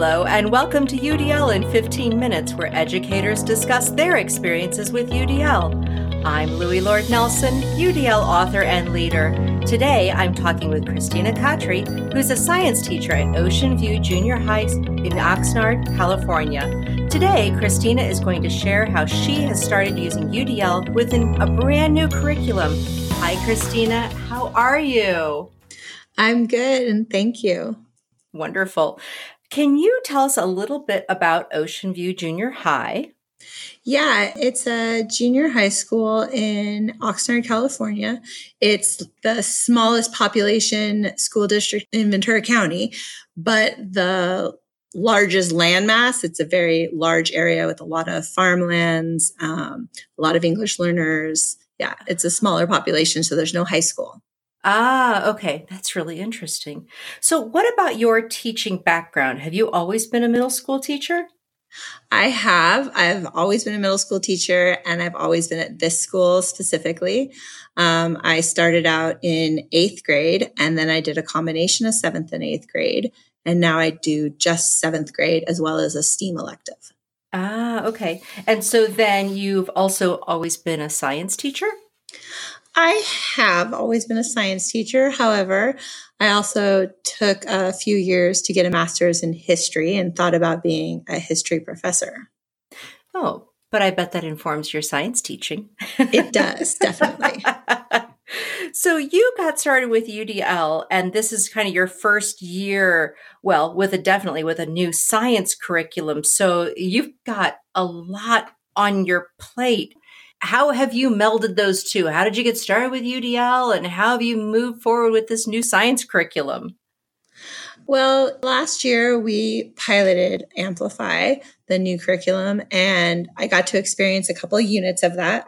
Hello, and welcome to UDL in 15 Minutes, where educators discuss their experiences with UDL. I'm Loui Lord Nelson, UDL author and leader. Today, I'm talking with Christina Catry, who's a science teacher at Ocean View Junior High in Oxnard, California. Today, Christina is going to share how she has started using UDL within a brand new curriculum. Hi, Christina. How are you? I'm good, and thank you. Wonderful. Can you tell us a little bit about Ocean View Junior High? Yeah, it's a junior high school in Oxnard, California. It's the smallest population school district in Ventura County, but the largest landmass. It's a very large area with a lot of farmlands, um, a lot of English learners. Yeah, it's a smaller population, so there's no high school. Ah, okay. That's really interesting. So, what about your teaching background? Have you always been a middle school teacher? I have. I've always been a middle school teacher and I've always been at this school specifically. Um, I started out in eighth grade and then I did a combination of seventh and eighth grade. And now I do just seventh grade as well as a STEAM elective. Ah, okay. And so then you've also always been a science teacher? I have always been a science teacher. However, I also took a few years to get a master's in history and thought about being a history professor. Oh, but I bet that informs your science teaching. it does, definitely. so you got started with UDL and this is kind of your first year, well, with a definitely with a new science curriculum. So you've got a lot on your plate how have you melded those two? How did you get started with UDL and how have you moved forward with this new science curriculum? Well, last year we piloted Amplify, the new curriculum, and I got to experience a couple of units of that.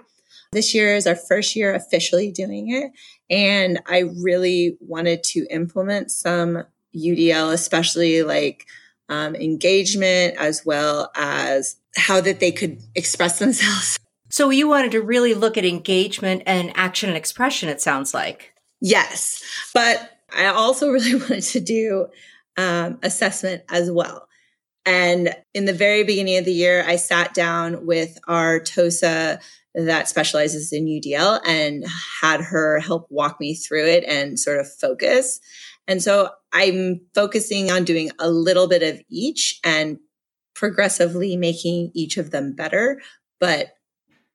This year is our first year officially doing it, and I really wanted to implement some UDL, especially like um, engagement as well as how that they could express themselves so you wanted to really look at engagement and action and expression, it sounds like. Yes. But I also really wanted to do um, assessment as well. And in the very beginning of the year, I sat down with our TOSA that specializes in UDL and had her help walk me through it and sort of focus. And so I'm focusing on doing a little bit of each and progressively making each of them better. But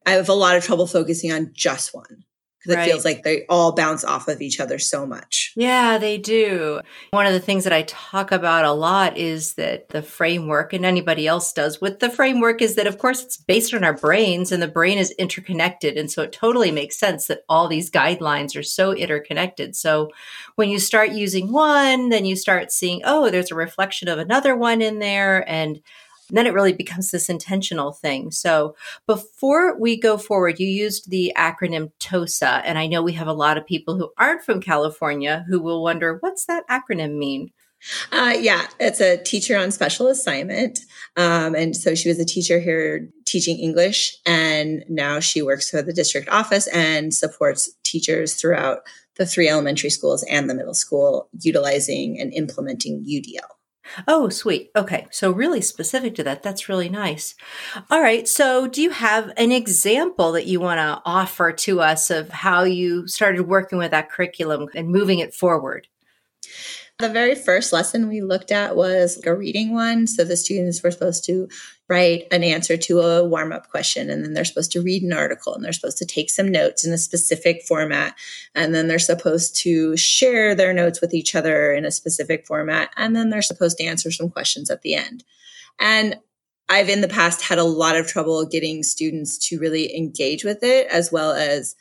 I have a lot of trouble focusing on just one because right. it feels like they all bounce off of each other so much. Yeah, they do. One of the things that I talk about a lot is that the framework, and anybody else does with the framework, is that of course it's based on our brains and the brain is interconnected. And so it totally makes sense that all these guidelines are so interconnected. So when you start using one, then you start seeing, oh, there's a reflection of another one in there. And and then it really becomes this intentional thing. So before we go forward, you used the acronym TOSA. And I know we have a lot of people who aren't from California who will wonder, what's that acronym mean? Uh, yeah, it's a teacher on special assignment. Um, and so she was a teacher here teaching English, and now she works for the district office and supports teachers throughout the three elementary schools and the middle school utilizing and implementing UDL. Oh, sweet. Okay. So, really specific to that. That's really nice. All right. So, do you have an example that you want to offer to us of how you started working with that curriculum and moving it forward? The very first lesson we looked at was a reading one. So the students were supposed to write an answer to a warm up question, and then they're supposed to read an article, and they're supposed to take some notes in a specific format, and then they're supposed to share their notes with each other in a specific format, and then they're supposed to answer some questions at the end. And I've in the past had a lot of trouble getting students to really engage with it, as well as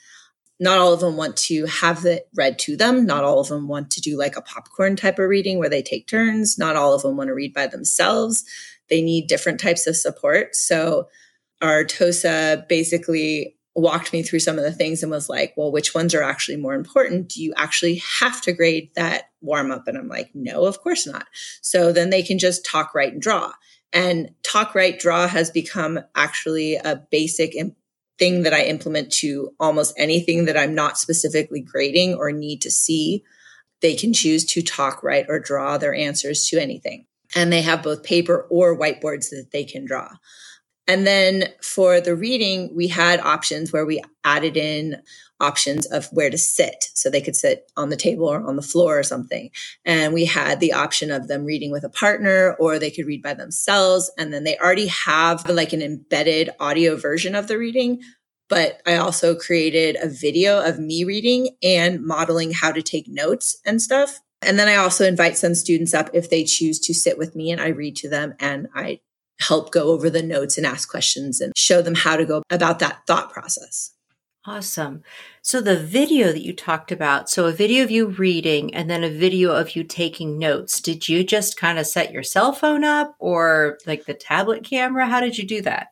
not all of them want to have it read to them. Not all of them want to do like a popcorn type of reading where they take turns. Not all of them want to read by themselves. They need different types of support. So our TOSA basically walked me through some of the things and was like, well, which ones are actually more important? Do you actually have to grade that warm up? And I'm like, no, of course not. So then they can just talk, write, and draw. And talk, write, draw has become actually a basic thing that I implement to almost anything that I'm not specifically grading or need to see. They can choose to talk, write, or draw their answers to anything. and they have both paper or whiteboards that they can draw. And then for the reading, we had options where we added in options of where to sit. So they could sit on the table or on the floor or something. And we had the option of them reading with a partner or they could read by themselves. And then they already have like an embedded audio version of the reading. But I also created a video of me reading and modeling how to take notes and stuff. And then I also invite some students up if they choose to sit with me and I read to them and I help go over the notes and ask questions and show them how to go about that thought process. Awesome. So the video that you talked about, so a video of you reading and then a video of you taking notes. Did you just kind of set your cell phone up or like the tablet camera? How did you do that?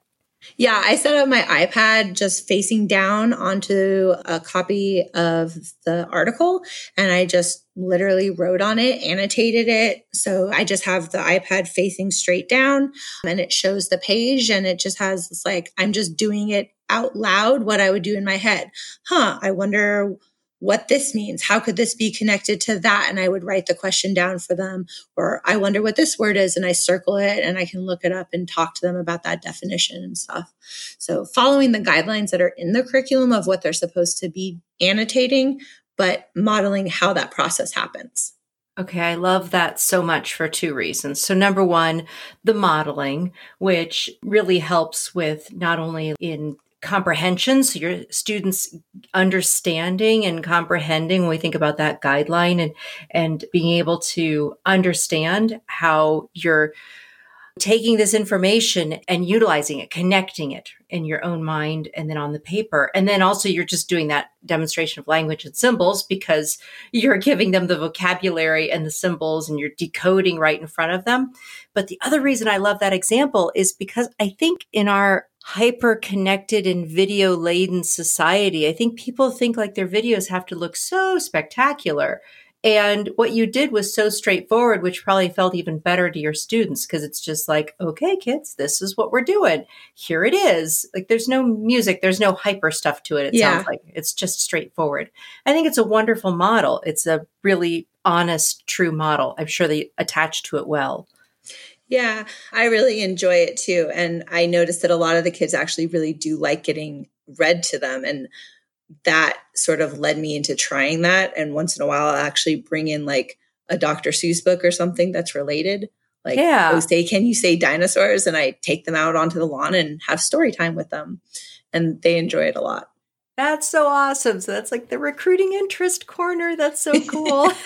Yeah, I set up my iPad just facing down onto a copy of the article and I just literally wrote on it, annotated it. So I just have the iPad facing straight down and it shows the page and it just has this like, I'm just doing it out loud what I would do in my head. Huh, I wonder what this means. How could this be connected to that? And I would write the question down for them. Or I wonder what this word is. And I circle it and I can look it up and talk to them about that definition and stuff. So following the guidelines that are in the curriculum of what they're supposed to be annotating, but modeling how that process happens. Okay, I love that so much for two reasons. So, number one, the modeling, which really helps with not only in comprehension. So your students understanding and comprehending when we think about that guideline and and being able to understand how you're taking this information and utilizing it connecting it in your own mind and then on the paper. And then also you're just doing that demonstration of language and symbols because you're giving them the vocabulary and the symbols and you're decoding right in front of them. But the other reason i love that example is because i think in our hyper connected and video laden society. I think people think like their videos have to look so spectacular. And what you did was so straightforward, which probably felt even better to your students because it's just like, okay, kids, this is what we're doing. Here it is. Like there's no music, there's no hyper stuff to it. It yeah. sounds like it's just straightforward. I think it's a wonderful model. It's a really honest, true model. I'm sure they attach to it well. Yeah, I really enjoy it too. And I noticed that a lot of the kids actually really do like getting read to them. And that sort of led me into trying that. And once in a while, I'll actually bring in like a Dr. Seuss book or something that's related. Like, oh, yeah. oh, say, can you say dinosaurs? And I take them out onto the lawn and have story time with them. And they enjoy it a lot. That's so awesome. So that's like the recruiting interest corner. That's so cool.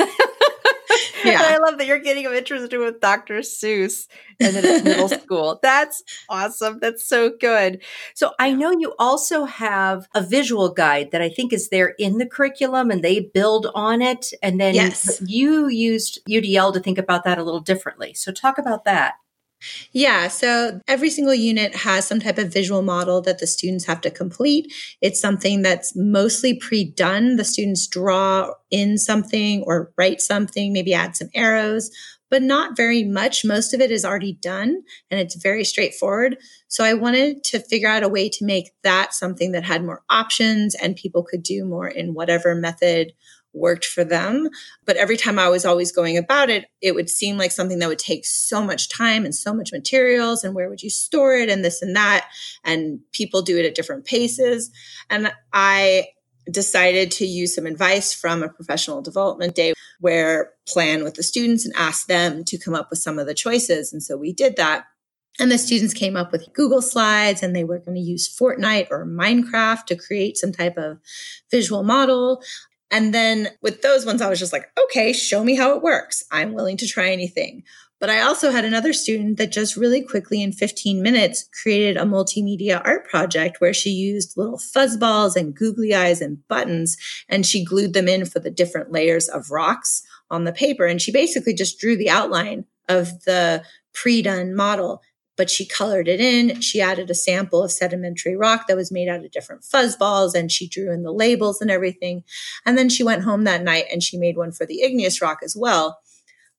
yeah. I love that you're getting them interested with Dr. Seuss and then it's middle school. That's awesome. That's so good. So I know you also have a visual guide that I think is there in the curriculum and they build on it. And then yes. you used UDL to think about that a little differently. So talk about that. Yeah, so every single unit has some type of visual model that the students have to complete. It's something that's mostly pre done. The students draw in something or write something, maybe add some arrows, but not very much. Most of it is already done and it's very straightforward. So I wanted to figure out a way to make that something that had more options and people could do more in whatever method worked for them. But every time I was always going about it, it would seem like something that would take so much time and so much materials. And where would you store it? And this and that. And people do it at different paces. And I decided to use some advice from a professional development day where plan with the students and ask them to come up with some of the choices. And so we did that. And the students came up with Google Slides and they were going to use Fortnite or Minecraft to create some type of visual model. And then with those ones, I was just like, okay, show me how it works. I'm willing to try anything. But I also had another student that just really quickly in 15 minutes created a multimedia art project where she used little fuzzballs and googly eyes and buttons and she glued them in for the different layers of rocks on the paper. And she basically just drew the outline of the pre done model but she colored it in. She added a sample of sedimentary rock that was made out of different fuzz balls and she drew in the labels and everything. And then she went home that night and she made one for the igneous rock as well.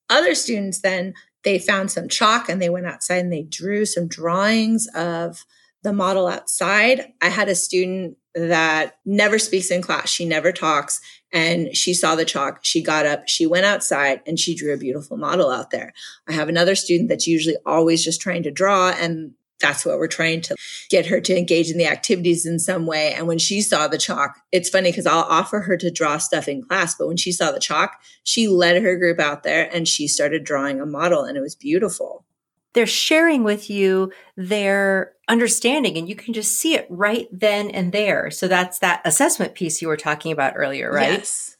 Other students then, they found some chalk and they went outside and they drew some drawings of the model outside. I had a student that never speaks in class. She never talks. and she saw the chalk. She got up, she went outside, and she drew a beautiful model out there. I have another student that's usually always just trying to draw, and that's what we're trying to get her to engage in the activities in some way. And when she saw the chalk, it's funny because I'll offer her to draw stuff in class, but when she saw the chalk, she led her group out there and she started drawing a model, and it was beautiful. They're sharing with you their understanding, and you can just see it right then and there. So that's that assessment piece you were talking about earlier, right? Yes.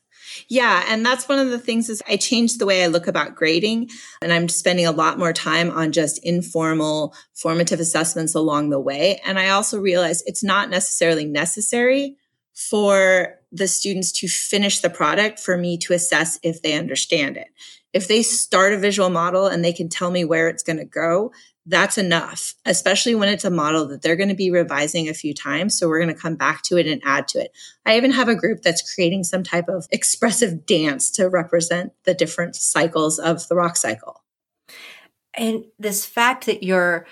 Yeah, and that's one of the things is I changed the way I look about grading and I'm spending a lot more time on just informal formative assessments along the way and I also realized it's not necessarily necessary for the students to finish the product for me to assess if they understand it. If they start a visual model and they can tell me where it's going to go, that's enough, especially when it's a model that they're going to be revising a few times. So we're going to come back to it and add to it. I even have a group that's creating some type of expressive dance to represent the different cycles of the rock cycle. And this fact that you're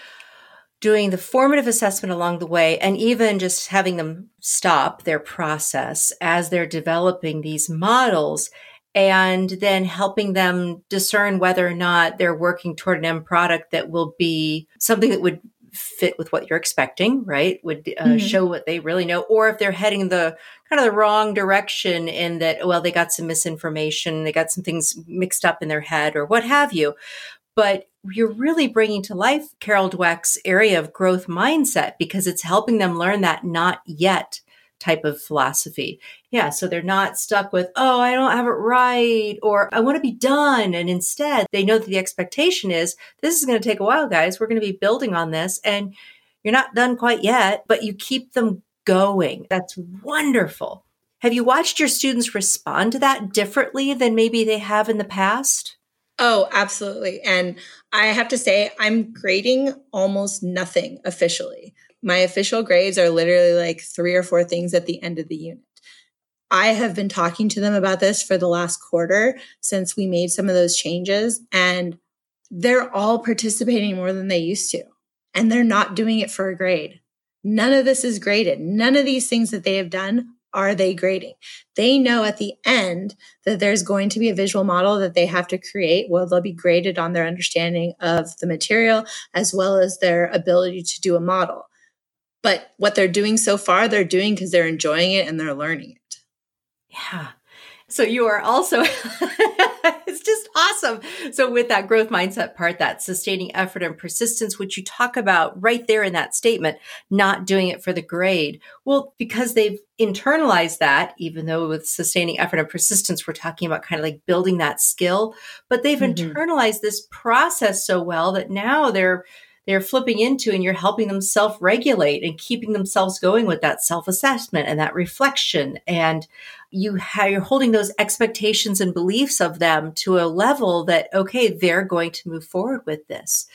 doing the formative assessment along the way and even just having them stop their process as they're developing these models and then helping them discern whether or not they're working toward an end product that will be something that would fit with what you're expecting, right? Would uh, mm-hmm. show what they really know, or if they're heading the kind of the wrong direction in that, well, they got some misinformation, they got some things mixed up in their head, or what have you. But you're really bringing to life Carol Dweck's area of growth mindset because it's helping them learn that not yet type of philosophy. Yeah, so they're not stuck with, oh, I don't have it right, or I want to be done. And instead, they know that the expectation is this is going to take a while, guys. We're going to be building on this, and you're not done quite yet, but you keep them going. That's wonderful. Have you watched your students respond to that differently than maybe they have in the past? Oh, absolutely. And I have to say, I'm grading almost nothing officially. My official grades are literally like three or four things at the end of the unit. I have been talking to them about this for the last quarter since we made some of those changes, and they're all participating more than they used to. And they're not doing it for a grade. None of this is graded. None of these things that they have done are they grading. They know at the end that there's going to be a visual model that they have to create. Well, they'll be graded on their understanding of the material as well as their ability to do a model. But what they're doing so far, they're doing because they're enjoying it and they're learning it. Yeah. So you are also, it's just awesome. So with that growth mindset part, that sustaining effort and persistence, which you talk about right there in that statement, not doing it for the grade. Well, because they've internalized that, even though with sustaining effort and persistence, we're talking about kind of like building that skill, but they've mm-hmm. internalized this process so well that now they're they're flipping into and you're helping them self regulate and keeping themselves going with that self assessment and that reflection. And you have, you're holding those expectations and beliefs of them to a level that, okay, they're going to move forward with this.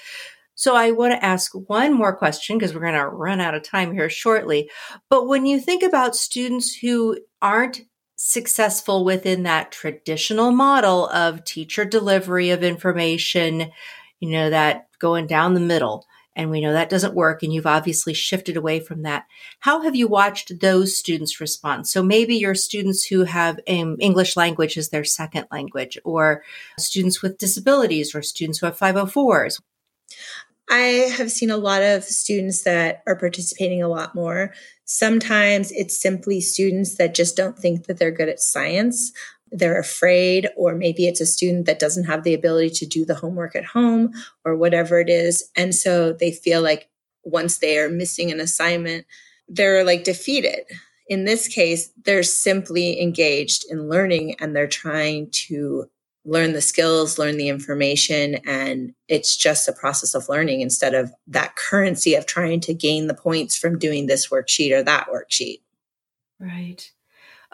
So I want to ask one more question because we're going to run out of time here shortly. But when you think about students who aren't successful within that traditional model of teacher delivery of information, you know, that going down the middle. And we know that doesn't work. And you've obviously shifted away from that. How have you watched those students respond? So maybe your students who have um, English language as their second language, or students with disabilities, or students who have 504s. I have seen a lot of students that are participating a lot more. Sometimes it's simply students that just don't think that they're good at science they're afraid, or maybe it's a student that doesn't have the ability to do the homework at home or whatever it is. And so they feel like once they are missing an assignment, they're like defeated. In this case, they're simply engaged in learning and they're trying to learn the skills, learn the information, and it's just a process of learning instead of that currency of trying to gain the points from doing this worksheet or that worksheet. Right.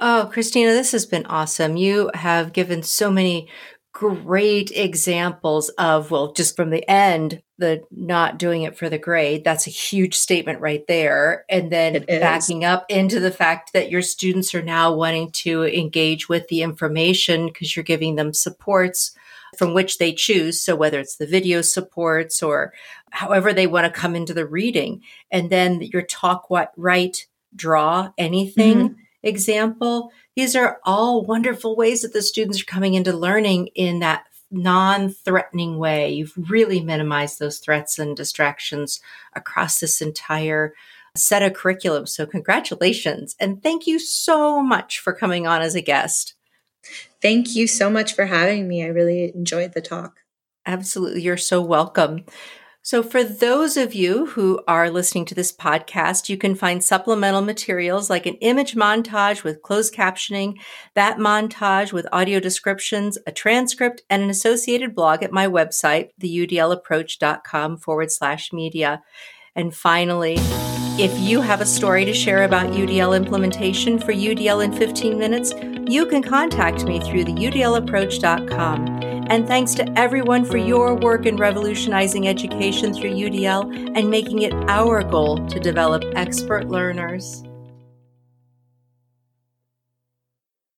Oh, Christina, this has been awesome. You have given so many great examples of, well, just from the end, the not doing it for the grade. That's a huge statement right there. And then backing up into the fact that your students are now wanting to engage with the information because you're giving them supports from which they choose. So whether it's the video supports or however they want to come into the reading, and then your talk, what, write, draw, anything. Mm-hmm example. These are all wonderful ways that the students are coming into learning in that non threatening way. You've really minimized those threats and distractions across this entire set of curriculum. So, congratulations. And thank you so much for coming on as a guest. Thank you so much for having me. I really enjoyed the talk. Absolutely. You're so welcome. So, for those of you who are listening to this podcast, you can find supplemental materials like an image montage with closed captioning, that montage with audio descriptions, a transcript, and an associated blog at my website, theudlapproach.com forward slash media. And finally, if you have a story to share about UDL implementation for UDL in 15 minutes, you can contact me through the udlapproach.com. And thanks to everyone for your work in revolutionizing education through UDL and making it our goal to develop expert learners.